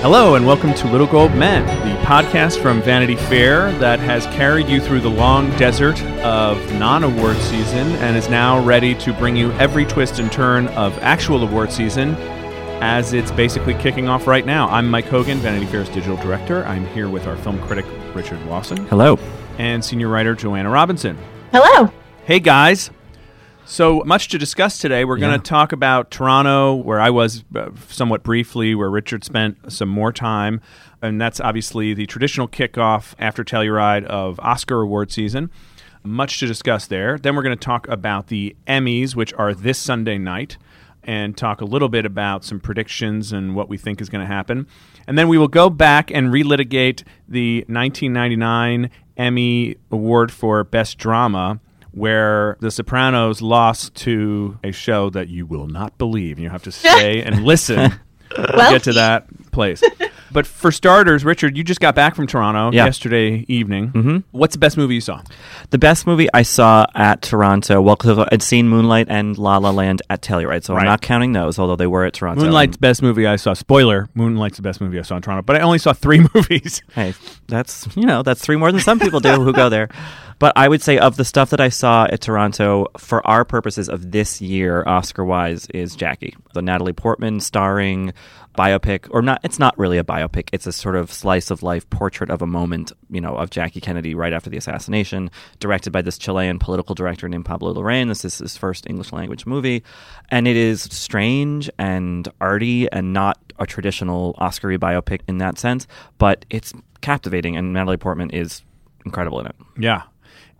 Hello, and welcome to Little Gold Men, the podcast from Vanity Fair that has carried you through the long desert of non award season and is now ready to bring you every twist and turn of actual award season as it's basically kicking off right now. I'm Mike Hogan, Vanity Fair's digital director. I'm here with our film critic, Richard Lawson, Hello. and senior writer, Joanna Robinson. Hello. Hey, guys. So much to discuss today. We're going Yeah. to talk about Toronto, where I was uh, somewhat briefly, where Richard spent some more time. And that's obviously the traditional kickoff after Telluride of Oscar award season. Much to discuss there. Then we're going to talk about the Emmys, which are this Sunday night, and talk a little bit about some predictions and what we think is going to happen. And then we will go back and relitigate the 1999 Emmy Award for Best Drama where The Sopranos lost to a show that you will not believe. And you have to stay and listen to Well, get to that place. But for starters, Richard, you just got back from Toronto Yeah. yesterday evening. Mm-hmm. What's the best movie you saw? The best movie I saw at Toronto, well, 'cause I'd seen Moonlight and La La Land at Telluride, so Right. I'm not counting those, although they were at Toronto. Moonlight's the best movie I saw. Spoiler: Moonlight's the best movie I saw in Toronto. But I only saw three movies. Hey, that's you know that's three more than some people do who go there. But I would say of the stuff that I saw at Toronto, for our purposes of this year, Oscar wise, is Jackie, the Natalie Portman starring biopic, or not? It's not really a biopic. It's a sort of slice of life portrait of a moment, you know, of Jackie Kennedy right after the assassination, directed by this Chilean political director named Pablo Larraín. This is his first English language movie, and it is strange and arty and not a traditional Oscar biopic in that sense, but it's captivating, and Natalie Portman is incredible in it. Yeah.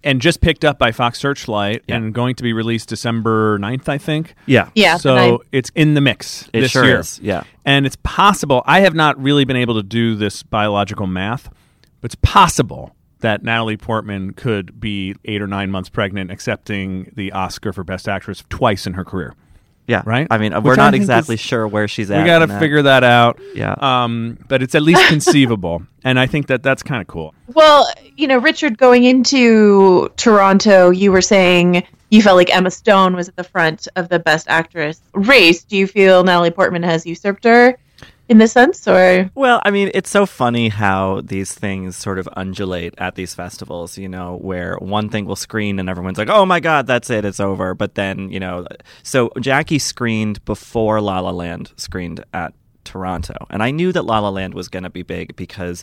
And just picked up by Fox Searchlight Yeah. and going to be released December 9th, I think. Yeah, Yeah. So I- it's in the mix It this sure year. is, yeah. And it's possible. I have not really been able to do this biological math, but it's possible that Natalie Portman could be eight or nine months pregnant, accepting the Oscar for Best Actress twice in her career. Yeah. Right? I mean, Which we're I not exactly is- sure where she's at. We got to in that. figure that out. Yeah. Um, but it's at least conceivable, and I think that that's kind of cool. well, you know, Richard, going into Toronto, you were saying you felt like Emma Stone was at the front of the Best Actress race. Do you feel Natalie Portman has usurped her in the sense, or Well, I mean, it's so funny how these things sort of undulate at these festivals, you know, where one thing will screen and everyone's like, oh my God, that's it, it's over. But then, you know, so Jackie screened before La La Land screened at Toronto. And I knew that La La Land was going to be big because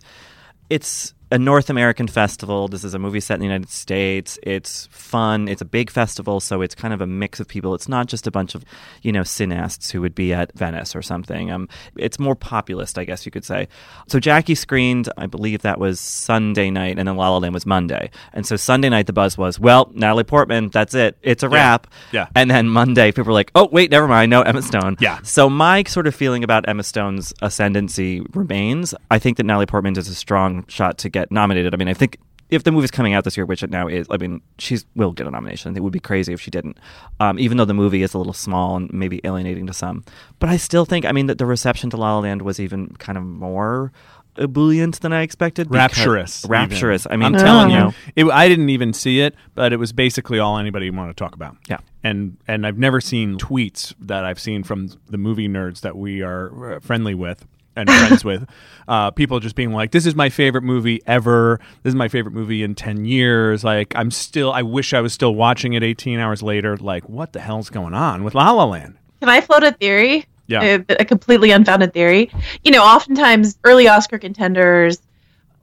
it's a North American festival. This is a movie set in the United States. It's fun. It's a big festival, so it's kind of a mix of people. It's not just a bunch of, you know, cineasts who would be at Venice or something. Um, it's more populist, I guess you could say. So Jackie screened, I believe that was Sunday night, and then La La Land was Monday. And so Sunday night, the buzz was, well, Natalie Portman, that's it. It's a wrap. Yeah. And then Monday, people were like, oh, wait, never mind. No, Emma Stone. Yeah. So my sort of feeling about Emma Stone's ascendancy remains. I think that Natalie Portman does a strong shot to get nominated. I mean, I think if the movie's coming out this year, which it now is, I mean, she will get a nomination. It would be crazy if she didn't. Um, even though the movie is a little small and maybe alienating to some, but I still think, I mean, that the reception to La La Land was even kind of more ebullient than I expected. Rapturous, even. rapturous. I mean, I'm telling you it, I didn't even see it, but it was basically all anybody wanted to talk about. Yeah. and and I've never seen tweets that I've seen from the movie nerds that we are friendly with and friends with. Uh, people just being like, "This is my favorite movie ever. This is my favorite movie in ten years." Like, I'm still. I wish I was still watching it 18 hours later. Like, what the hell's going on with La La Land? can I float a theory? Yeah. a, a completely unfounded theory. You know, oftentimes early Oscar contenders,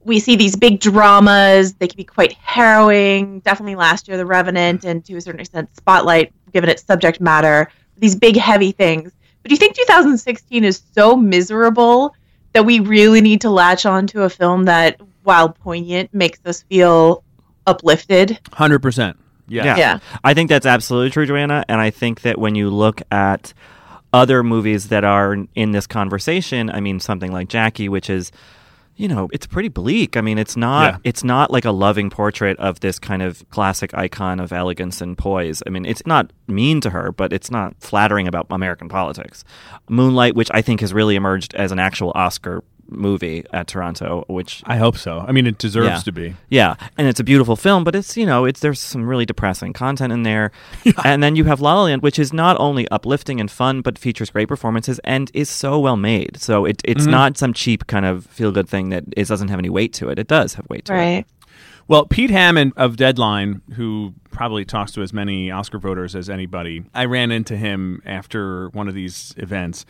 we see these big dramas. They can be quite harrowing. Definitely last year, The Revenant, and to a certain extent, Spotlight, given its subject matter. These big, heavy things. But do you think 2016 is so miserable that we really need to latch on to a film that, while poignant, makes us feel uplifted? Hundred percent. Yeah. Yeah. Yeah. I think that's absolutely true, Joanna. And I think that when you look at other movies that are in this conversation, I mean, something like Jackie, which is, you know, it's pretty bleak. I mean, it's not Yeah. it's not like a loving portrait of this kind of classic icon of elegance and poise. I mean, it's not mean to her, but it's not flattering about American politics. Moonlight, which I think has really emerged as an actual Oscar movie at Toronto, which I hope so. I mean, it deserves Yeah. to be. yeah, and it's a beautiful film, but it's you know it's there's some really depressing content in there, and then you have La La Land, which is not only uplifting and fun, but features great performances and is so well made. So it, it's Mm-hmm. not some cheap kind of feel good thing that it doesn't have any weight to it. It does have weight to it. Right. Well, Pete Hammond of Deadline, who probably talks to as many Oscar voters as anybody, I ran into him after one of these events.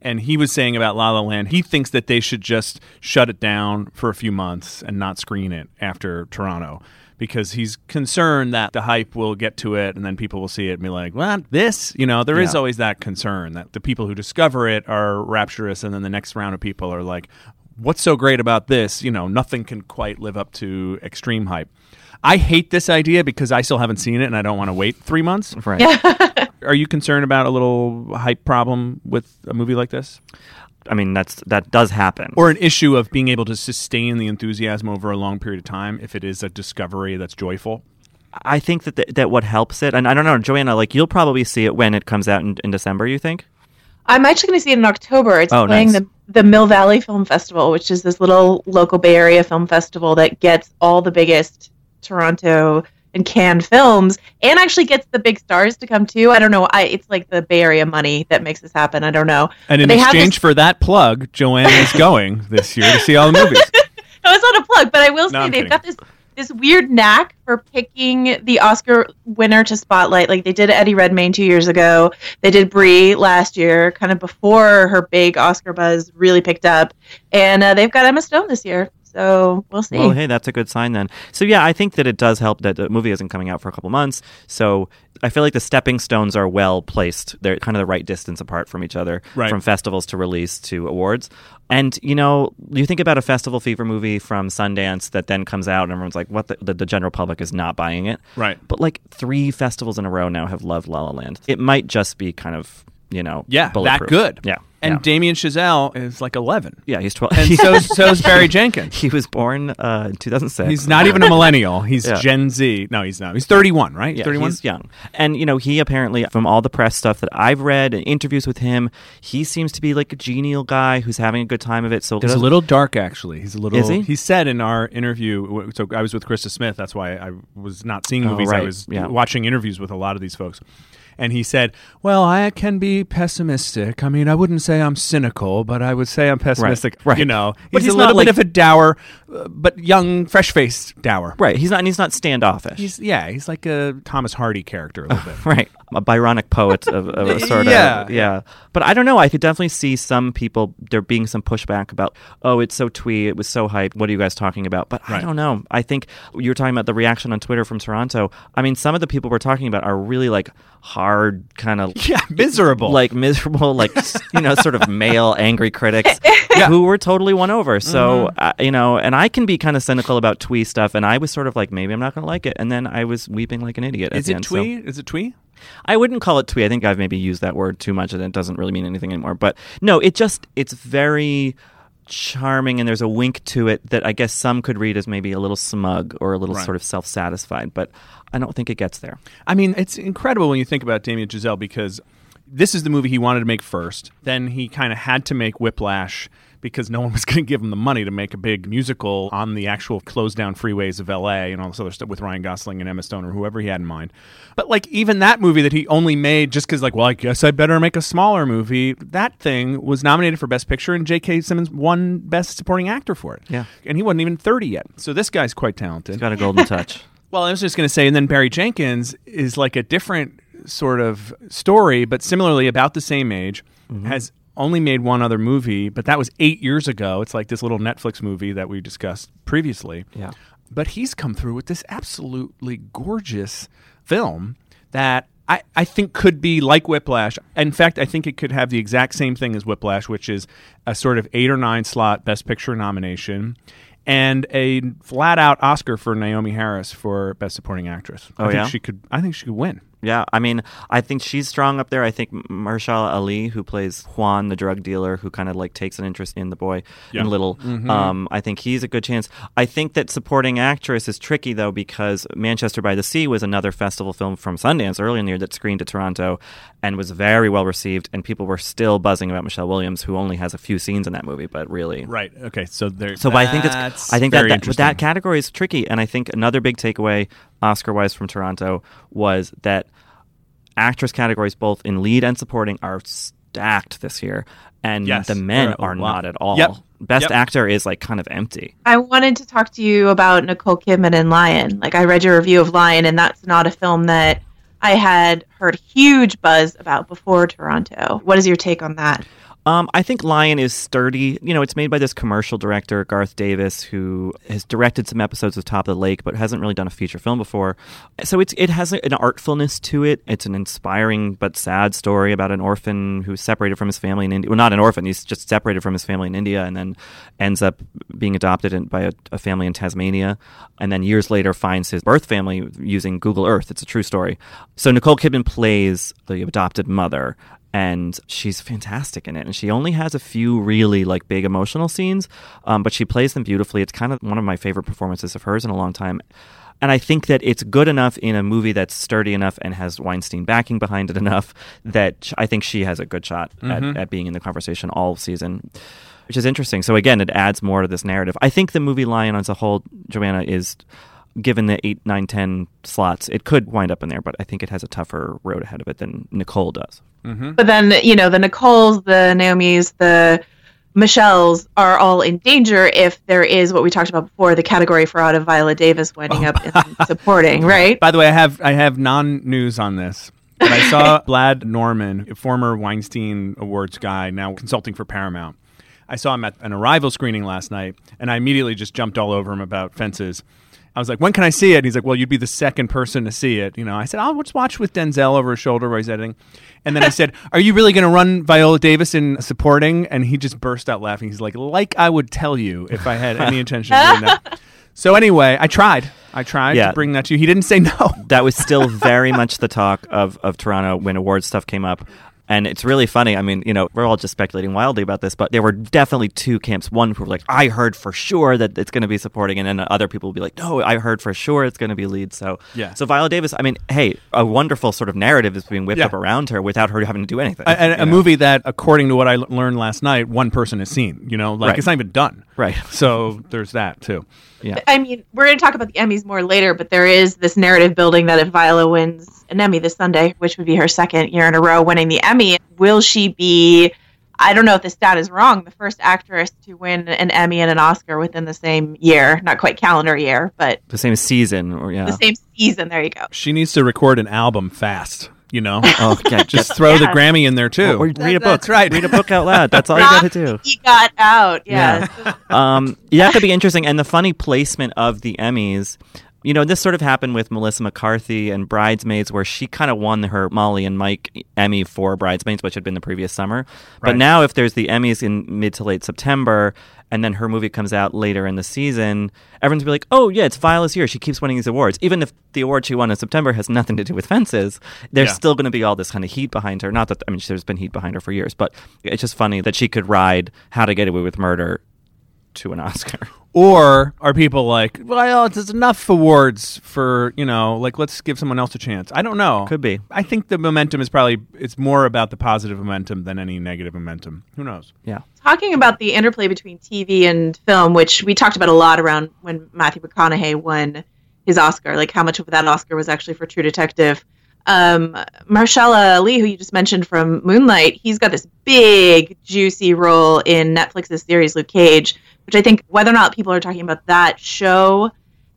And he was saying about La La Land, he thinks that they should just shut it down for a few months and not screen it after Toronto because he's concerned that the hype will get to it and then people will see it and be like, what, this? You know, there is Yeah. always that concern that the people who discover it are rapturous and then the next round of people are like, what's so great about this? You know, nothing can quite live up to extreme hype. I hate this idea because I still haven't seen it and I don't want to wait three months. Right. Are you concerned about a little hype problem with a movie like this? I mean that's that does happen. Or an issue of being able to sustain the enthusiasm over a long period of time if it is a discovery that's joyful? I think that th- that what helps it, and I don't know, Joanna, like you'll probably see it when it comes out in, in December. You think? I'm actually going to see it in October. It's Oh, playing nice. the the Mill Valley Film Festival, which is this little local Bay Area film festival that gets all the biggest Toronto and Cannes films, and actually gets the big stars to come too. I don't know. I it's like the Bay Area money that makes this happen. I don't know. And in exchange this- for that plug, Joanna is going this year to see all the movies. No, it's not a plug, but I will say I'm they've kidding. got this this weird knack for picking the Oscar winner to spotlight. Like they did Eddie Redmayne two years ago. They did Brie last year, kind of before her big Oscar buzz really picked up. And uh, they've got Emma Stone this year, so we'll see. Well, hey, that's a good sign then. So yeah, I think that it does help that the movie isn't coming out for a couple months. So I feel like the stepping stones are well placed. They're kind of the right distance apart from each other, Right. from festivals to release to awards. And you know, you think about a festival fever movie from Sundance that then comes out, and everyone's like, "What?" The, the, the general public is not buying it, Right. But like three festivals in a row now have loved La La Land. It might just be kind of you know, Yeah, that good. Yeah, And yeah. Damien Chazelle is like 11. yeah, he's twelve. And so so's Barry Jenkins. he was born uh, in two thousand six. He's not even a millennial. He's Yeah. Gen Z. No, he's not. He's 31, right? Yeah, 31? he's young. And, you know, he apparently, from all the press stuff that I've read and interviews with him, he seems to be like a genial guy who's having a good time of it. So He's a little dark, actually. He's a little. Is he? he said in our interview. So I was with Krista Smith. That's why I was not seeing Oh, movies. I was Yeah. watching interviews with a lot of these folks. And he said, "Well, I can be pessimistic. I mean, I wouldn't say I'm cynical, but I would say I'm pessimistic. right. You know, But he's, he's a little like- bit of a dour, uh, but young, fresh-faced dour. Right. He's not, he's not standoffish. He's yeah. He's like a Thomas Hardy character a little bit. Right. A Byronic poet of, of a sort Yeah. of. Yeah. But I don't know. I could definitely see some people, there being some pushback about, oh, it's so twee. It was so hype. What are you guys talking about? But I don't know. I think you were talking about the reaction on Twitter from Toronto. I mean, some of the people we're talking about are really like hard, kind of. Yeah, miserable. Like miserable, like, you know, sort of male angry critics who were totally won over. So, Mm-hmm. uh, you know, and I can be kind of cynical about twee stuff. And I was sort of like, maybe I'm not going to like it. And then I was weeping like an idiot. is the it end, so- twee? Is it twee? I wouldn't call it twee. I think I've maybe used that word too much and it doesn't really mean anything anymore. But no, it just it's very charming and there's a wink to it that I guess some could read as maybe a little smug or a little Right. sort of self-satisfied, but I don't think it gets there. I mean, it's incredible when you think about Damien Chazelle because this is the movie he wanted to make first. Then he kind of had to make Whiplash because no one was going to give him the money to make a big musical on the actual closed down freeways of LA and all this other stuff with Ryan Gosling and Emma Stone or whoever he had in mind. But like even that movie that he only made just because like, well, I guess I better make a smaller movie. That thing was nominated for Best Picture and J.K. Simmons won Best Supporting Actor for it. Yeah. and he wasn't even thirty yet. So this guy's quite talented. He's got a golden touch. Well, I was just going to say, and then Barry Jenkins is like a different sort of story, but similarly about the same age, mm-hmm. has only made one other movie, but that was eight years ago. It's like this little Netflix movie that we discussed previously. Yeah. But he's come through with this absolutely gorgeous film that I, I think could be like Whiplash. In fact, I think it could have the exact same thing as Whiplash, which is a sort of eight or nine slot Best Picture nomination and a flat out Oscar for Naomie Harris for Best Supporting Actress. I Oh, think yeah? she could I think she could win. Yeah, I mean, I think she's strong up there. I think Mahershala Ali, who plays Juan, the drug dealer, who kind of like takes an interest in the boy Yeah. in Little, um, I think he's a good chance. I think that supporting actress is tricky though because Manchester by the Sea was another festival film from Sundance early in the year that screened at Toronto and was very well received, and people were still buzzing about Michelle Williams, who only has a few scenes in that movie, but really Right. Okay. So there. so but I think it's I think that that, that category is tricky, and I think another big takeaway Oscar wise from Toronto was that actress categories both in lead and supporting are stacked this year, and Yes, the men are are lot. not at all. Yep. Best Yep. actor is like kind of empty. I wanted to talk to you about Nicole Kidman and Lion. Like I read your review of Lion, and that's not a film that I had heard huge buzz about before Toronto. What is your take on that? Um, I think Lion is sturdy. You know, it's made by this commercial director, Garth Davis, who has directed some episodes of Top of the Lake, but hasn't really done a feature film before. So it's it has an artfulness to it. It's an inspiring but sad story about an orphan who's separated from his family in India. Well, not an orphan. He's just separated from his family in India, and then ends up being adopted in, by a, a family in Tasmania, and then years later finds his birth family using Google Earth. It's a true story. So Nicole Kidman plays the adopted mother and she's fantastic in it. And she only has a few really like big emotional scenes, um, but she plays them beautifully. It's kind of one of my favorite performances of hers in a long time. And I think that it's good enough in a movie that's sturdy enough and has Weinstein backing behind it enough that I think she has a good shot at, at being in the conversation all season, which is interesting. So again, it adds more to this narrative. I think the movie Lion as a whole, Joanna, is given the 8, 9, 10 slots, it could wind up in there, but I think it has a tougher road ahead of it than Nicole does. Mm-hmm. But then, you know, the Nicoles, the Naomi's, the Michelles are all in danger if there is what we talked about before the category fraud of Viola Davis winding up in supporting, right? By the way, I have I have non news on this. But I saw Blad Norman, former Weinstein Awards guy, now consulting for Paramount. I saw him at an arrival screening last night, and I immediately just jumped all over him about fences. I was like, "When can I see it?" And he's like, "Well, you'd be the second person to see it." You know, I said, "I'll just watch with Denzel over his shoulder while he's editing." And then I said, "Are you really going to run Viola Davis in supporting?" And he just burst out laughing. He's like, "Like I would tell you if I had any intention of doing that." So anyway, I tried. I tried Yeah. to bring that to you. He didn't say no. that was still very much the talk of, of Toronto when awards stuff came up. And it's really funny. I mean, you know, we're all just speculating wildly about this, but there were definitely two camps. One who were like, I heard for sure that it's going to be supporting. And then other people will be like, no, I heard for sure it's going to be lead. So, Yeah. so Viola Davis, I mean, hey, a wonderful sort of narrative is being whipped Yeah. up around her without her having to do anything. a, a- a know? movie that, according to what I l- learned last night, one person has seen. You know, like Right. it's not even done. Right. So there's that too. Yeah. I mean, we're going to talk about the Emmys more later, but there is this narrative building that if Viola wins an Emmy this Sunday, which would be her second year in a row winning the Emmy, will she be? I don't know if the stat is wrong. The first actress to win an Emmy and an Oscar within the same year, not quite calendar year, but The same season, or yeah. the same season. There you go. She needs to record an album fast. You know, Oh, yeah, just throw the Grammy in there too. or read a book. That's right. Read a book out loud. That's all you got to do. He got out. Yeah. um, yeah, that could be interesting. And the funny placement of the Emmys, you know, this sort of happened with Melissa McCarthy and Bridesmaids, where she kind of won her Molly and Mike Emmy for Bridesmaids, which had been the previous summer. But Right. now, if there's the Emmys in mid to late September, and then her movie comes out later in the season, everyone's be like, "Oh yeah, it's Viola's year. She keeps winning these awards, even if the award she won in September has nothing to do with fences. There's Yeah. still going to be all this kind of heat behind her. Not that I mean, there's been heat behind her for years, but it's just funny that she could ride How to Get Away with Murder to an Oscar. Or are people like, well, it's enough awards for you know, like let's give someone else a chance. I don't know. Could be. I think the momentum is probably it's more about the positive momentum than any negative momentum. Who knows? Yeah. Talking about the interplay between TV and film, which we talked about a lot around when Matthew McConaughey won his Oscar, like how much of that Oscar was actually for True Detective. Um, Ali, who you just mentioned from Moonlight, he's got this big, juicy role in Netflix's series Luke Cage, which I think whether or not people are talking about that show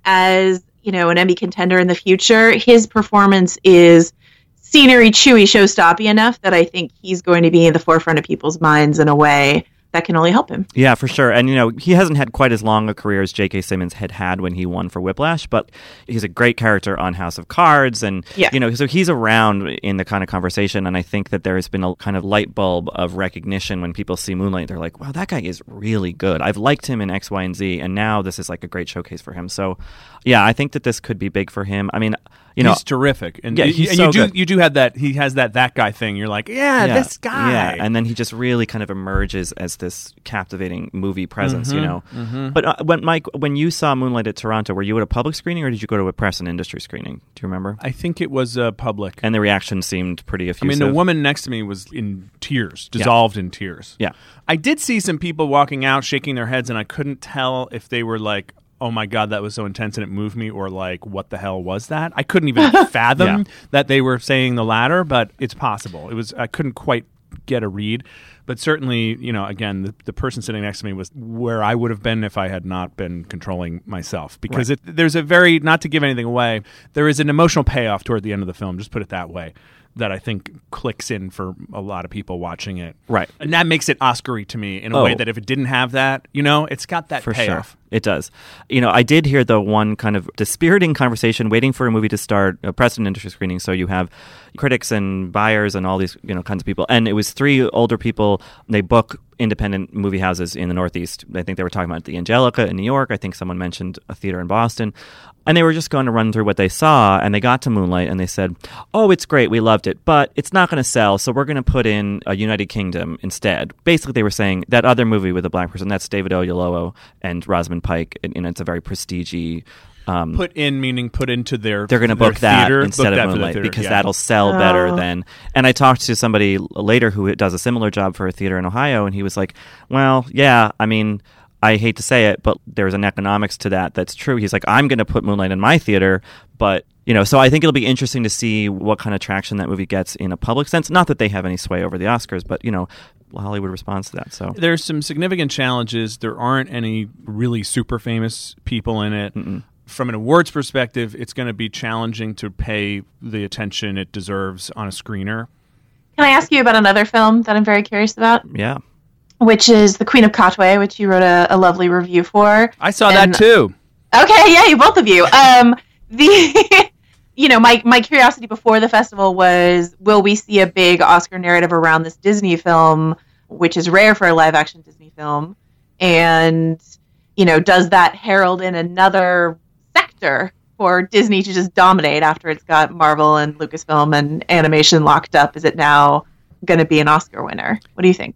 as you know an Emmy contender in the future, his performance is scenery, chewy, showstoppy enough that I think he's going to be in the forefront of people's minds in a way that can only help him. Yeah, for sure. And, you know, he hasn't had quite as long a career as J.K. Simmons had had when he won for Whiplash, but he's a great character on House of Cards. And, Yeah. you know, so he's around in the kind of conversation. And I think that there has been a kind of light bulb of recognition when people see Moonlight. They're like, wow, that guy is really good. I've liked him in X, Y, and Z. And now this is like a great showcase for him. So, yeah, I think that this could be big for him. I mean, you know, he's terrific, and, Yeah, he's and so you do good. you do have that. He has that that guy thing. You're like, yeah, yeah, this guy. Yeah, and then he just really kind of emerges as this captivating movie presence, Mm-hmm, you know. But uh, when Mike, when you saw Moonlight at Toronto, were you at a public screening or did you go to a press and industry screening? Do you remember? I think it was uh, public. And the reaction seemed pretty effusive. I mean, the woman next to me was in tears, dissolved in tears. Yeah. I did see some people walking out shaking their heads, and I couldn't tell if they were like, "Oh my god, that was so intense and it moved me," or like, "What the hell was that?" I couldn't even fathom Yeah. that they were saying the latter, but it's possible. It was I couldn't quite get a read, but certainly, you know, again, the, the person sitting next to me was where I would have been if I had not been controlling myself, because it, there's a very not to give anything away, there is an emotional payoff toward the end of the film. Just put it that way. That I think clicks in for a lot of people watching it, Right. And that makes it Oscary to me in a Oh. way that if it didn't have that, you know, it's got that for payoff. sure. It does. You know, I did hear the one kind of dispiriting conversation waiting for a movie to start, a and industry screening. So you have critics and buyers and all these, you know, kinds of people. And it was three older people. They book independent movie houses in the Northeast. I think they were talking about the Angelika in New York. I think someone mentioned a theater in Boston. And they were just going to run through what they saw. And they got to Moonlight and they said, Oh, it's great. We loved it. But it's not going to sell. So we're going to put in a United Kingdom instead. Basically, they were saying that other movie with a black person, that's David Oyelowo and Rosamund Pike. And, and it's a very prestige. Um, Put in meaning put into their they're going to book that theater, instead book of that for the Moonlight theater, because yeah. that'll sell better Oh. than. And I talked to somebody later who does a similar job for a theater in Ohio, and he was like, "Well, yeah, I mean." I hate to say it, but there's an economics to that that's true. He's like, I'm going to put Moonlight in my theater, but you know, so I think it'll be interesting to see what kind of traction that movie gets in a public sense. Not that they have any sway over the Oscars, but you know, Hollywood responds to that. So There's some significant challenges. There aren't any really super famous people in it. From an awards perspective, it's going to be challenging to pay the attention it deserves on a screener. Can I ask you about another film that I'm very curious about, yeah, which is The Queen of Katwe, which you wrote a, a lovely review for? I saw And- that too. Okay, yeah, you both of you. Um, the you know, my my curiosity before the festival was, will we see a big Oscar narrative around this Disney film, which is rare for a live action Disney film, and you know, does that herald in another sector for Disney to just dominate after it's got Marvel and Lucasfilm and animation locked up? Is it now going to be an Oscar winner? What do you think?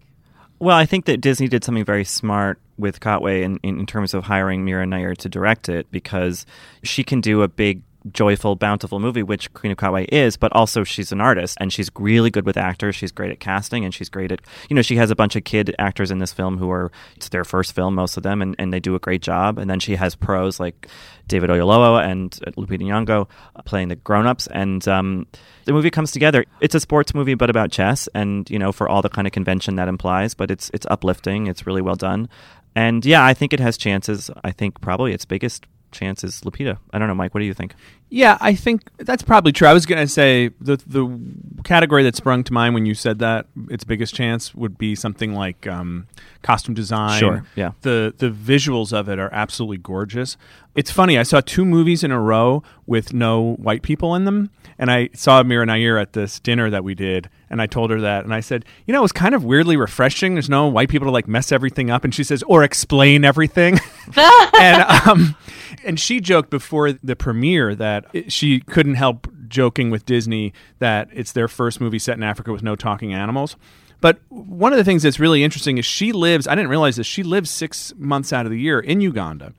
Well, I think that Disney did something very smart with Katwe in, in, in terms of hiring Mira Nair to direct it because she can do a big, joyful, bountiful movie, which Queen of Katwe is, but also she's an artist and she's really good with actors. She's great at casting and she's great at, you know, she has a bunch of kid actors in this film who are, it's their first film, most of them, and, and they do a great job. And then she has pros like David Oyelowo and Lupita Nyong'o playing the grown-ups. And, um, the movie comes together. It's a sports movie, but about chess, and you know, for all the kind of convention that implies. But it's it's uplifting. It's really well done, and yeah, I think it has chances. I think probably its biggest chance is Lupita. I don't know, Mike. What do you think? Yeah, I think that's probably true. I was going to say the the category that sprung to mind when you said that its biggest chance would be something like um, costume design. Sure, yeah. The the visuals of it are absolutely gorgeous. It's funny. I saw two movies in a row with no white people in them, and I saw Mira Nair at this dinner that we did, and I told her that, and I said, you know, it was kind of weirdly refreshing. There's no white people to like mess everything up, and she says, or explain everything. and um, and she joked before the premiere that she couldn't help joking with Disney that it's their first movie set in Africa with no talking animals. But one of the things that's really interesting is she lives. I didn't realize this. She lives six months out of the year in Uganda,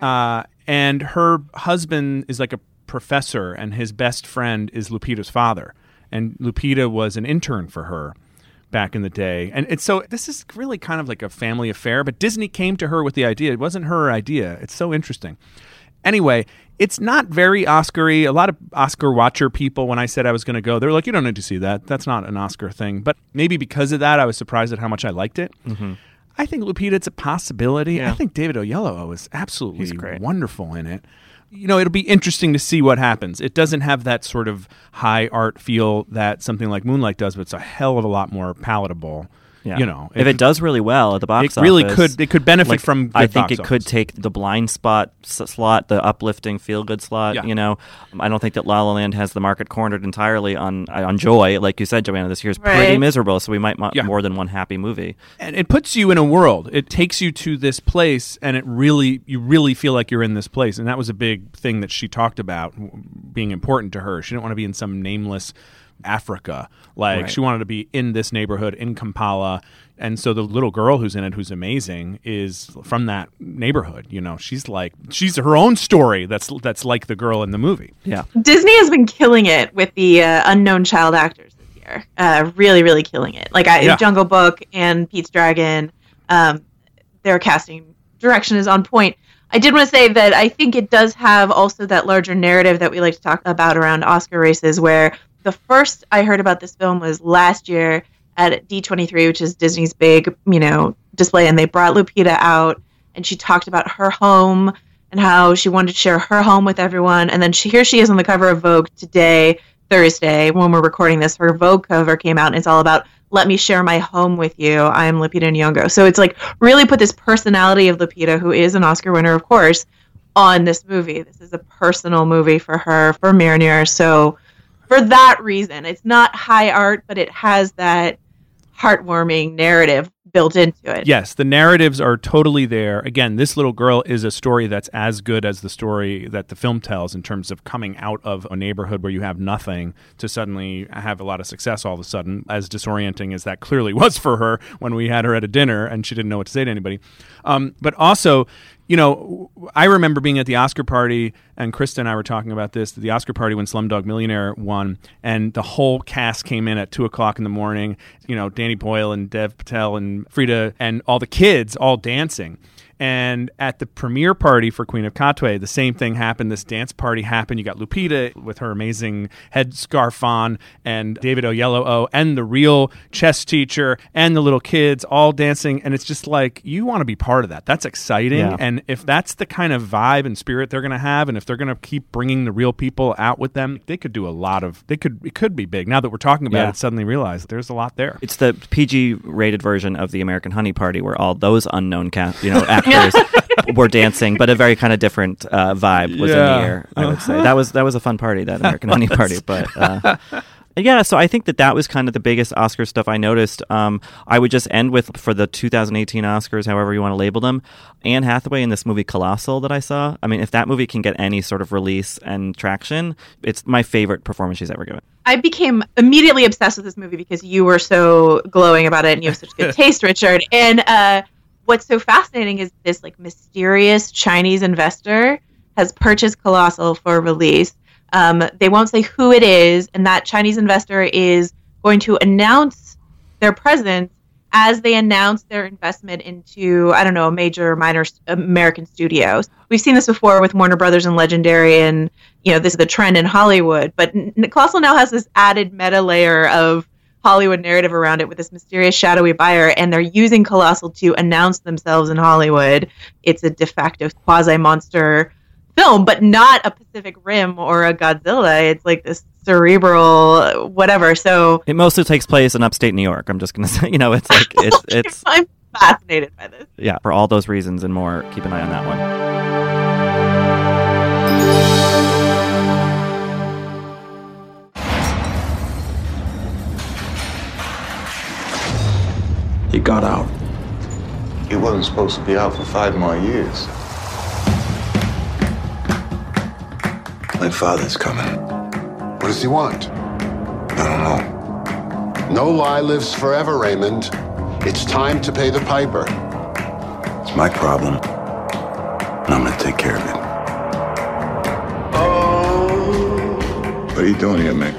uh, and her husband is like a professor, and his best friend is Lupita's father, and Lupita was an intern for her back in the day. And it's so this is really kind of like a family affair, but Disney came to her with the idea. It wasn't her idea. It's so interesting. Anyway, it's not very Oscary. A lot of Oscar watcher people, when I said I was going to go, they're like, "You don't need to see that. That's not an Oscar thing." But maybe because of that, I was surprised at how much I liked it. Mm-hmm. I think Lupita, it's a possibility. Yeah. I think David Oyelowo is absolutely wonderful in it. You know, it'll be interesting to see what happens. It doesn't have that sort of high art feel that something like Moonlight does, but it's a hell of a lot more palatable. Yeah. You know, if, it does really well at the box it really office, could. It could benefit like, from. I think box it could take the blind spot s- slot, the uplifting feel good slot. Yeah. You know, I don't think that La La Land has the market cornered entirely on on joy. Like you said, Joanna, this year's pretty miserable, so we might want Yeah. more than one happy movie. and it puts you in a world. It takes you to this place, and it really, you really feel like you're in this place. And that was a big thing that she talked about being important to her. She didn't want to be in some nameless Africa. Like Right. she wanted to be in this neighborhood in Kampala. And so the little girl who's in it, who's amazing, is from that neighborhood. You know, she's like she's her own story. That's that's like the girl in the movie. Yeah, Disney has been killing it with the uh, unknown child actors this year. Uh, really, really killing it. Like I, Yeah. Jungle Book and Pete's Dragon, um, their casting direction is on point. I did want to say that I think it does have also that larger narrative that we like to talk about around Oscar races, where the first I heard about this film was last year at D23, which is Disney's big, you know, display, and they brought Lupita out, and she talked about her home and how she wanted to share her home with everyone. And then she, here she is on the cover of Vogue today, Thursday, when we're recording this. Her Vogue cover came out, and it's all about "Let me share my home with you." I am Lupita Nyong'o. So it's like really put this personality of Lupita, who is an Oscar winner, of course, on this movie. This is a personal movie for her, for Mira Nair. So for that reason, it's not high art, but it has that heartwarming narrative built into it. Yes, the narratives are totally there. Again, this little girl is a story that's as good as the story that the film tells in terms of coming out of a neighborhood where you have nothing to suddenly have a lot of success all of a sudden, as disorienting as that clearly was for her when we had her at a dinner and she didn't know what to say to anybody. Um, but also, you know, I remember being at the Oscar party, and Krista and I were talking about this the Oscar party when Slumdog Millionaire won, and the whole cast came in at two o'clock in the morning. You know, Danny Boyle and Dev Patel and Freida and all the kids all dancing. And at the premiere party for Queen of Katwe, the same thing happened. This dance party happened. You got Lupita with her amazing headscarf on, and David Oyelowo, O, and the real chess teacher, and the little kids all dancing. And it's just like, you want to be part of that. That's exciting. Yeah. And if that's the kind of vibe and spirit they're going to have, and if they're going to keep bringing the real people out with them, they could do a lot of, they could, it could be big. Now that we're talking about Yeah. it, suddenly realize there's a lot there. it's the PG rated version of the American Honey Party, where all those unknown cast, you know, actors were dancing, but a very kind of different uh, vibe was in the air. I would say that was that was a fun party, that American Honey Party, but. Uh, Yeah, so I think that that was kind of the biggest Oscar stuff I noticed. Um, I would just end with for the 2018 Oscars, however you want to label them, Anne Hathaway in this movie Colossal that I saw. I mean, if that movie can get any sort of release and traction, it's my favorite performance she's ever given. I became immediately obsessed with this movie because you were so glowing about it and you have such good taste, Richard. And uh, what's so fascinating is this like mysterious Chinese investor has purchased Colossal for release. Um, they won't say who it is, and that Chinese investor is going to announce their presence as they announce their investment into I don't know a major minor American studios. We've seen this before with Warner Brothers and Legendary, and you know this is the trend in Hollywood. But Colossal now has this added meta layer of Hollywood narrative around it with this mysterious shadowy buyer, and they're using Colossal to announce themselves in Hollywood. It's a de facto quasi monster film, but not a Pacific Rim or a Godzilla. It's like this cerebral whatever. So It mostly takes place in upstate New York. I'm just gonna say, you know, it's like it's it's I'm fascinated by this. yeah. For all those reasons and more, keep an eye on that one. He got out. He wasn't supposed to be out for five more years. My father's coming. What does he want? I don't know. No lie lives forever, Raymond. It's time to pay the piper. It's my problem. And I'm gonna take care of it. Oh. What are you doing here, Mick?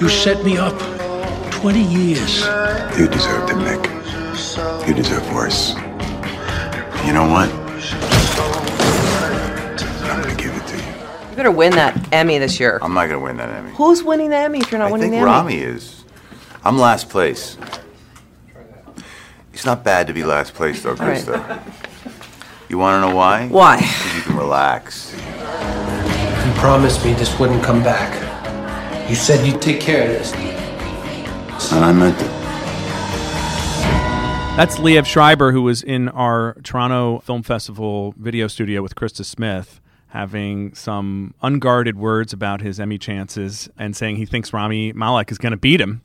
You set me up 20 years. You deserved it, Mick. You deserve worse. You know what? I'm gonna give it to you. You better win that Emmy this year. I'm not gonna win that Emmy. Who's winning the Emmy if you're not winning? the Emmy? I think Rami is. I'm last place. It's not bad to be last place, though, right. Krista. You want to know why? Why? 'Cause you can relax. You promised me this wouldn't come back. You said you'd take care of this. And I meant it. That's Liev Schreiber, who was in our Toronto Film Festival video studio with Krista Smith, having some unguarded words about his Emmy chances and saying he thinks Rami Malek is going to beat him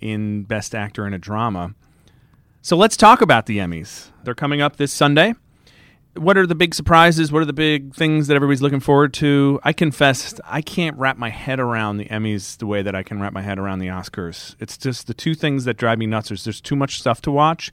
in Best Actor in a Drama. So let's talk about the Emmys. They're coming up this Sunday. What are the big surprises? What are the big things that everybody's looking forward to? I confess, I can't wrap my head around the Emmys the way that I can wrap my head around the Oscars. It's just the two things that drive me nuts. Is there's too much stuff to watch,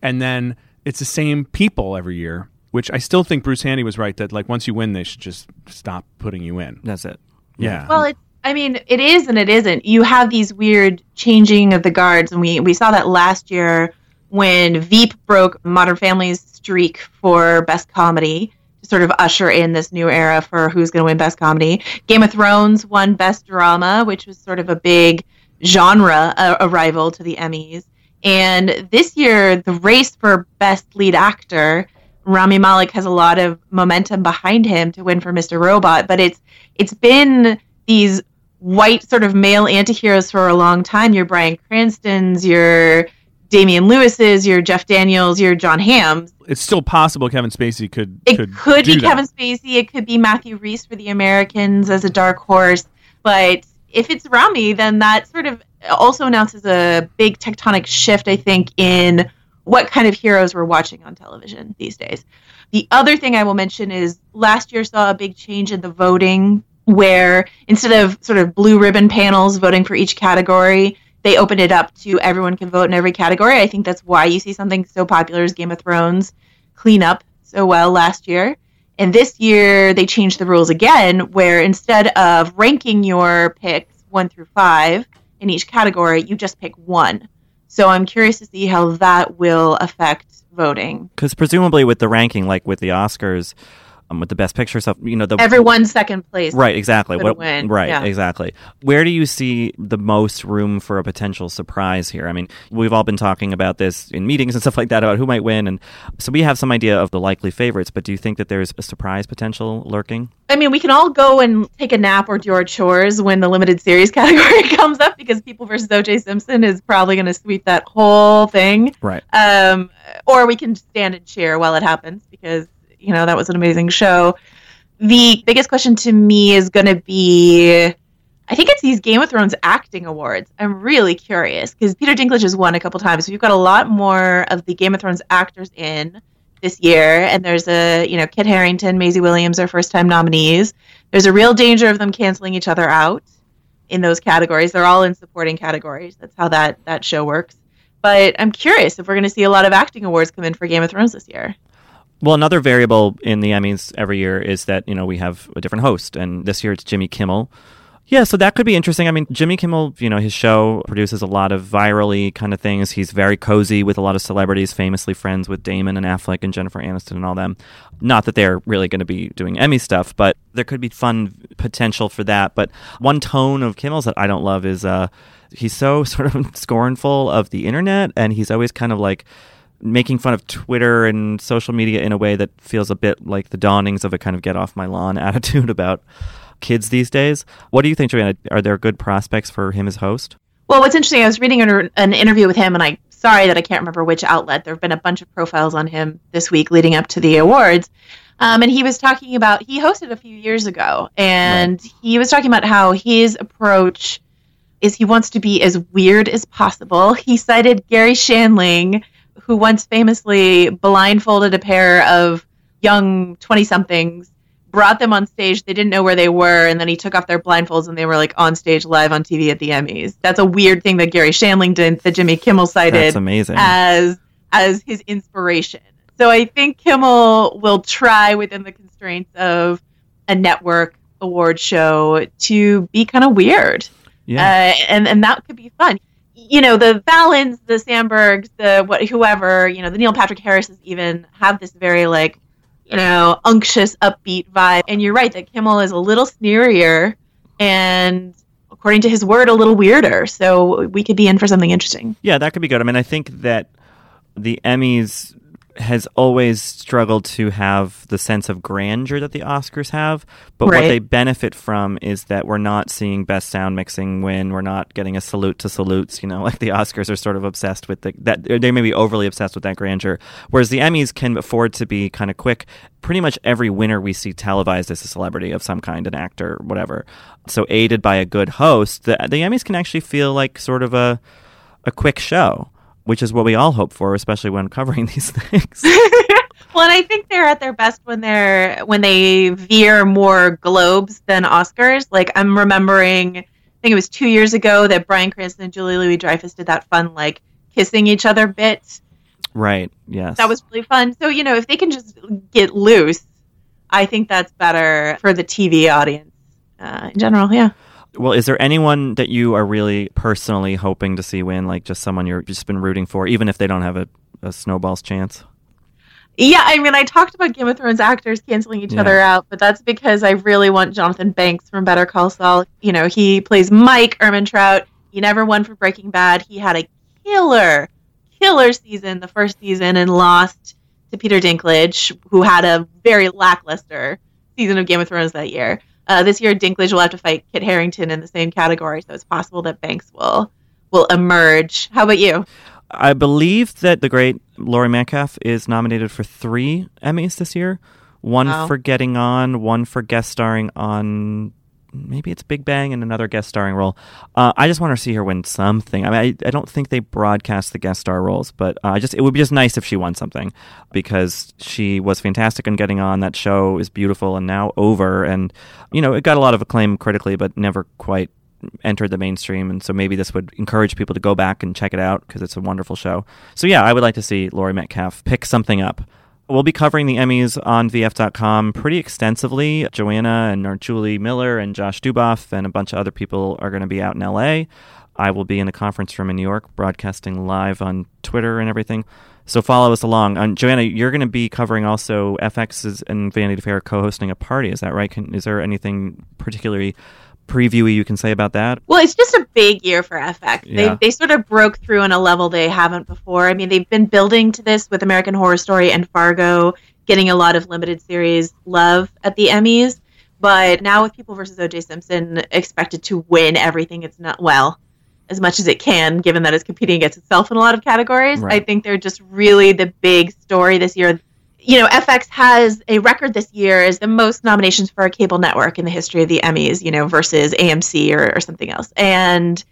and then it's the same people every year. Which I still think Bruce Handy was right that like once you win, they should just stop putting you in. That's it. Yeah. Well, it's. I mean, it is and it isn't. You have these weird changing of the guards, and we we saw that last year when Veep broke Modern Family's streak for best comedy to sort of usher in this new era for who's going to win best comedy. Game of Thrones won best drama, which was sort of a big genre uh, arrival to the Emmys. And this year, the race for best lead actor, Rami Malek has a lot of momentum behind him to win for Mr. Robot, but it's it's been these white sort of male antiheroes for a long time. Your Bryan Cranstons, your Damian Lewis's, your Jeff Daniels, your Jon Hamm's. it's still possible Kevin Spacey could It could, could, be that. Kevin Spacey. It could be Matthew Rhys for the Americans as a dark horse. But if it's Rami, then that sort of also announces a big tectonic shift, I think, in what kind of heroes we're watching on television these days. The other thing I will mention is last year saw a big change in the voting where instead of sort of blue ribbon panels voting for each category, they opened it up to everyone can vote in every category. I think that's why you see something so popular as Game of Thrones clean up so well last year. And this year they changed the rules again, where instead of ranking your picks one through five in each category, you just pick one. So I'm curious to see how that will affect voting. Because presumably with the ranking, like with the Oscars, um, with the Best Picture stuff, you know, the Everyone's second place. Right, exactly. What, win, Right, yeah. exactly. Where do you see the most room for a potential surprise here? I mean, we've all been talking about this in meetings and stuff like that about who might win, and so we have some idea of the likely favorites. But do you think that there's a surprise potential lurking? I mean, we can all go and take a nap or do our chores when the limited series category comes up because People versus O.J. Simpson is probably going to sweep that whole thing. Right. Um, or we can stand and cheer while it happens because you know that was an amazing show. The biggest question to me is going to be, I think it's these Game of Thrones acting awards. I'm really curious because Peter Dinklage has won a couple times. We've got a lot more of the Game of Thrones actors in this year, and there's a you know Kit Harington, Maisie Williams are first time nominees. There's a real danger of them canceling each other out in those categories. They're all in supporting categories. That's how that that show works. But I'm curious if we're going to see a lot of acting awards come in for Game of Thrones this year. Well, another variable in the Emmys every year is that you know we have a different host, and this year it's Jimmy Kimmel. Yeah, so that could be interesting. I mean, Jimmy Kimmel, you know, his show produces a lot of virally kind of things. He's very cozy with a lot of celebrities, famously friends with Damon and Affleck and Jennifer Aniston and all them. Not that they're really going to be doing Emmy stuff, but there could be fun potential for that. But one tone of Kimmel's that I don't love is uh, he's so sort of scornful of the internet, and he's always kind of like making fun of Twitter and social media in a way that feels a bit like the dawnings of a kind of get off my lawn attitude about kids these days. What do you think, Joanna? Are there good prospects for him as host? Well, what's interesting, I was reading an, an interview with him, and I sorry that I can't remember which outlet. There have been a bunch of profiles on him this week leading up to the awards. Um, and he was talking about he hosted a few years ago, and he was talking about how his approach is he wants to be as weird as possible. He cited Garry Shandling, who once famously blindfolded a pair of young twenty somethings, brought them on stage. They didn't know where they were, and then he took off their blindfolds and they were like on stage live on TV at the Emmys. That's a weird thing that Garry Shandling did that Jimmy Kimmel cited That's amazing. as as his inspiration. So I think Kimmel will try within the constraints of a network award show to be kind of weird. Yeah. Uh, and and that could be fun. You know, the Fallons, the Sambergs, the what whoever, you know, the Neil Patrick Harrises even have this very like, you know, unctuous, upbeat vibe. And you're right that Kimmel is a little sneerier and according to his word, a little weirder. So we could be in for something interesting. Yeah, that could be good. I mean, I think that the Emmys has always struggled to have the sense of grandeur that the Oscars have. But what they benefit from is that we're not seeing best sound mixing win. We're not getting a salute to salutes. You know, like the Oscars are sort of obsessed with the, that. They may be overly obsessed with that grandeur, whereas the Emmys can afford to be kind of quick. Pretty much every winner we see televised as a celebrity of some kind, an actor, whatever. So aided by a good host, the, the Emmys can actually feel like sort of a a quick show, which is what we all hope for, especially when covering these things. Well, and I think they're at their best when they're when they veer more globes than Oscars. Like I'm remembering, I think it was two years ago that Bryan Cranston and Julia Louis-Dreyfus did that fun like kissing each other bit. right. Yes. That was really fun. So you know, if they can just get loose, I think that's better for the TV audience uh, in general. Yeah. Well, is there anyone that you are really personally hoping to see win? Like just someone you're just been rooting for, even if they don't have a, a snowball's chance? Yeah, I mean, I talked about Game of Thrones actors canceling each Yeah. other out, but that's because I really want Jonathan Banks from Better Call Saul. You know, he plays Mike Ehrmantraut. He never won for Breaking Bad. He had a killer, killer season the first season and lost to Peter Dinklage, who had a very lackluster season of Game of Thrones that year. Uh, this year, Dinklage will have to fight Kit Harington in the same category, so it's possible that Banks will will emerge. How about you? I believe that the great Laurie Metcalf is nominated for three Emmys this year. One Wow. for getting on, one for guest starring on maybe it's Big Bang and another guest starring role. Uh, I just want to see her win something. I mean, I, I don't think they broadcast the guest star roles, but uh, I just it would be just nice if she won something because she was fantastic in getting on. That show is beautiful and now over, and you know it got a lot of acclaim critically, but never quite entered the mainstream and so maybe this would encourage people to go back and check it out because it's a wonderful show so yeah i would like to see laurie metcalf pick something up we'll be covering the emmys on vf.com pretty extensively joanna and julie miller and josh duboff and a bunch of other people are going to be out in la i will be in the conference room in new york broadcasting live on twitter and everything so follow us along. Joanna, you're going to be covering also FX's and Vanity Fair co-hosting a party. Is that right? Can, is there anything particularly previewy you can say about that? Well, it's just a big year for FX. Yeah. They they sort of broke through on a level they haven't before. I mean, they've been building to this with American Horror Story and Fargo, getting a lot of limited series love at the Emmys. But now with People versus O.J. Simpson expected to win everything, it's not well as much as it can, given that it's competing against itself in a lot of categories. Right. I think they're just really the big story this year. You know, FX has a record this year as the most nominations for a cable network in the history of the Emmys, you know, versus AMC or, or something else. And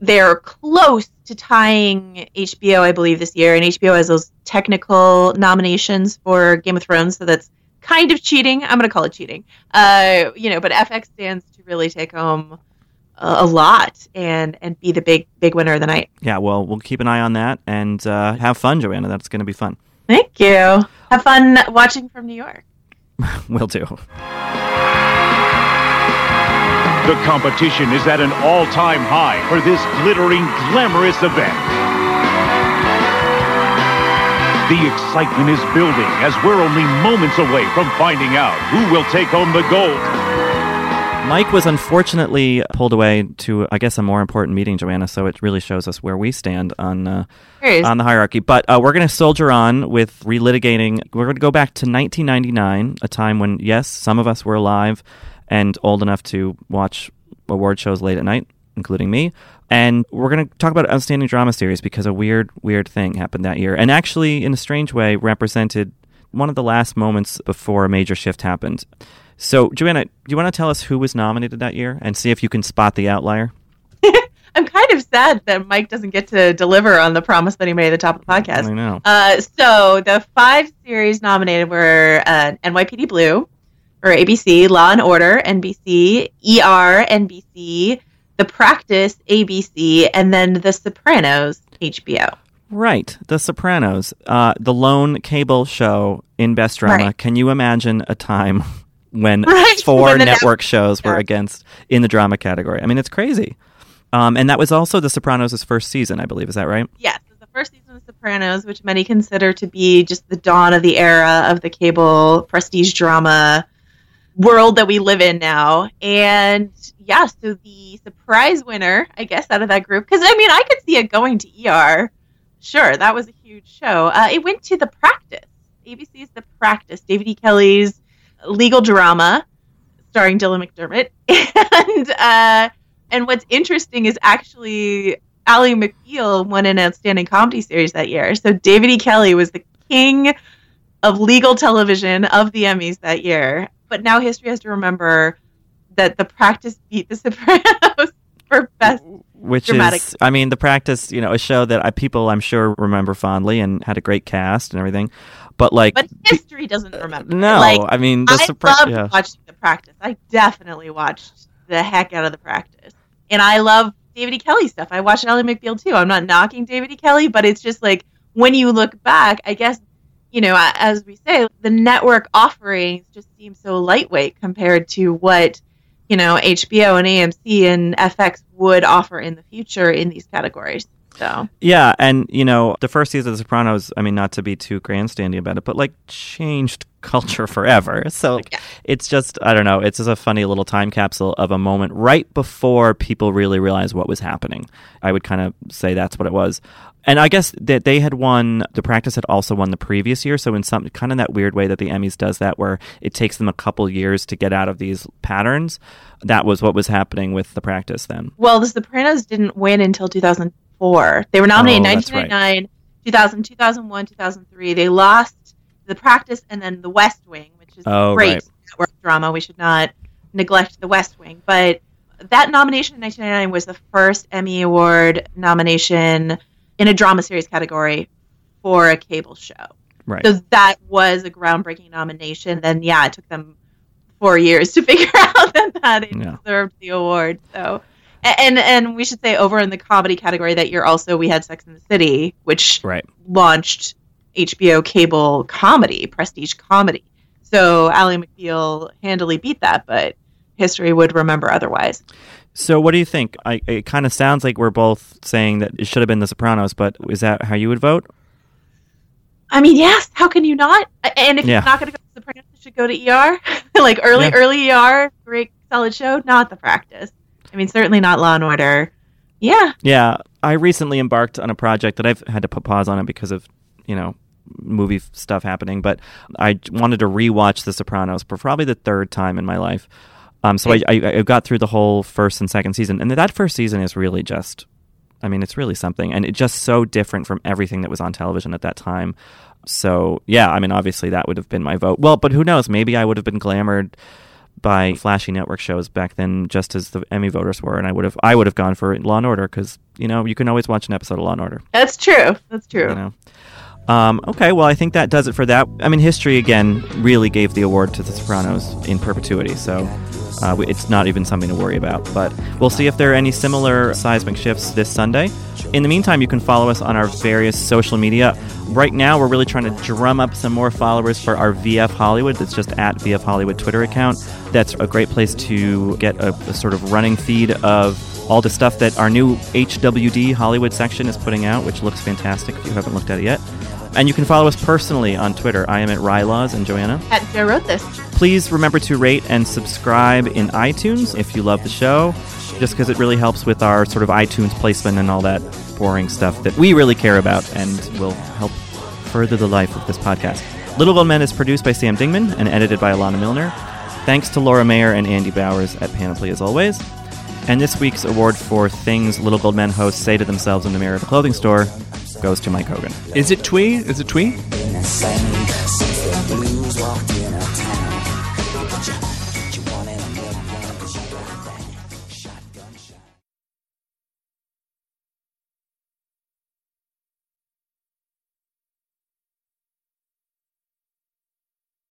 they're close to tying HBO, I believe, this year. And HBO has those technical nominations for Game of Thrones, so that's kind of cheating. I'm going to call it cheating. Uh, you know, but FX stands to really take home a, lot and and be the big big winner of the night. Yeah, well, we'll keep an eye on that and uh, have fun, Joanna. That's going to be fun. Thank you. Have fun watching from New York. Will do. The competition is at an all-time high for this glittering, glamorous event. The excitement is building as we're only moments away from finding out who will take home the gold. Mike was unfortunately pulled away to, I guess, a more important meeting, Joanna. So it really shows us where we stand on uh, on the hierarchy. But uh, we're going to soldier on with relitigating. We're going to go back to 1999, a time when, yes, some of us were alive and old enough to watch award shows late at night, including me. And we're going to talk about outstanding drama series because a weird, weird thing happened that year, and actually, in a strange way, represented one of the last moments before a major shift happened. So, Joanna, do you want to tell us who was nominated that year and see if you can spot the outlier? I'm kind of sad that Mike doesn't get to deliver on the promise that he made at the top of the podcast. I know. Uh, so the five series nominated were uh, NYPD Blue, or ABC, Law and Order, NBC, ER, NBC, The Practice, ABC, and then The Sopranos, HBO. Right, The Sopranos, uh, the lone cable show in Best Drama. Right. Can you imagine a time when Right, four when network shows were Yeah. against in the drama category? I mean, it's crazy. Um, and that was also The Sopranos' first season, I believe. Is that right? Yes, the first season of The Sopranos, which many consider to be just the dawn of the era of the cable prestige drama world that we live in now. And yeah, so the surprise winner, I guess, out of that group, because I mean, I could see it going to ER. Sure, that was a huge show. Uh, it went to The Practice. ABC's The Practice, David E. Kelley's legal drama starring Dylan McDermott. and uh, and what's interesting is actually Ally McBeal won an outstanding comedy series that year. So David E. Kelley was the king of legal television of the Emmys that year. But now history has to remember that The Practice beat The Sopranos for best which dramatic. is i mean the practice you know a show that I, people i'm sure remember fondly and had a great cast and everything but like But history doesn't uh, remember. no like, i mean the I loved yeah. watching the practice. I definitely watched the heck out of the practice, and I love David E. Kelley stuff. I watched Ally McBeal too. I'm not knocking David E. Kelley, but it's just like when you look back, I guess you know, as we say, the network offerings just seem so lightweight compared to what you know HBO and AMC and FX would offer in the future in these categories. So Yeah, and you know, the first season of The Sopranos, I mean, not to be too grandstanding about it, but like changed culture forever. So like, it's just, I don't know, it's just a funny little time capsule of a moment right before people really realized what was happening. I would kind of say that's what it was. And I guess that they had won, the practice had also won the previous year. So, in some kind of that weird way that the Emmys does that, where it takes them a couple years to get out of these patterns, that was what was happening with the practice then. Well, The Sopranos didn't win until 2004. They were nominated Oh, in that's right. 1999, 2000, 2001, 2003. They lost The Practice and then The West Wing, which is Oh, great right. network drama. We should not neglect The West Wing. But that nomination in 1999 was the first Emmy Award nomination in a drama series category for a cable show. Right. So that was a groundbreaking nomination. Then, yeah, it took them four years to figure out that, that it Yeah. deserved the award. So, and and we should say over in the comedy category that you're also we had Sex in the City, which Right. launched HBO cable comedy, prestige comedy. So Ally McBeal handily beat that, but history would remember otherwise. So, what do you think? I, it kind of sounds like we're both saying that it should have been The Sopranos, but is that how you would vote? I mean, yes. How can you not? And if Yeah. you're not going to go to Sopranos, you should go to ER. like early, Yeah. early ER, great, solid show. Not the practice. I mean, certainly not Law and Order. Yeah, Yeah, I recently embarked on a project that I've had to put pause on it because of, you know, movie stuff happening. But I wanted to rewatch The Sopranos for probably the third time in my life. Um, so I, I, I got through the whole first and second season, and that first season is really just, I mean, it's really something, and it's just so different from everything that was on television at that time. So yeah, I mean, obviously that would have been my vote. Well, but who knows? Maybe I would have been glamored by flashy network shows back then, just as the Emmy voters were, and I would have I would have gone for Law and Order because you know you can always watch an episode of Law and Order. that's true. That's true. You know. Um, okay, well, I think that does it for that. I mean, history again really gave the award to The Sopranos in perpetuity, so uh, it's not even something to worry about. But we'll see if there are any similar seismic shifts this Sunday. In the meantime, you can follow us on our various social media. Right now, we're really trying to drum up some more followers for our VF Hollywood. That's just at VF Hollywood Twitter account. That's a great place to get a, a sort of running feed of all the stuff that our new HWD Hollywood section is putting out, which looks fantastic if you haven't looked at it yet. And you can follow us personally on Twitter. I am at Rylaws and Joanna. At Joe wrote this. Please remember to rate and subscribe in iTunes if you love the show, just because it really helps with our sort of iTunes placement and all that boring stuff that we really care about and will help further the life of this podcast. Little Gold Men is produced by Sam Dingman and edited by Alana Milner. Thanks to Laura Mayer and Andy Bowers at Panoply as always. And this week's award for things Little Gold Men hosts say to themselves in the mirror at the clothing store goes to Mike Hogan. Is it twee? Is it twee? Sing,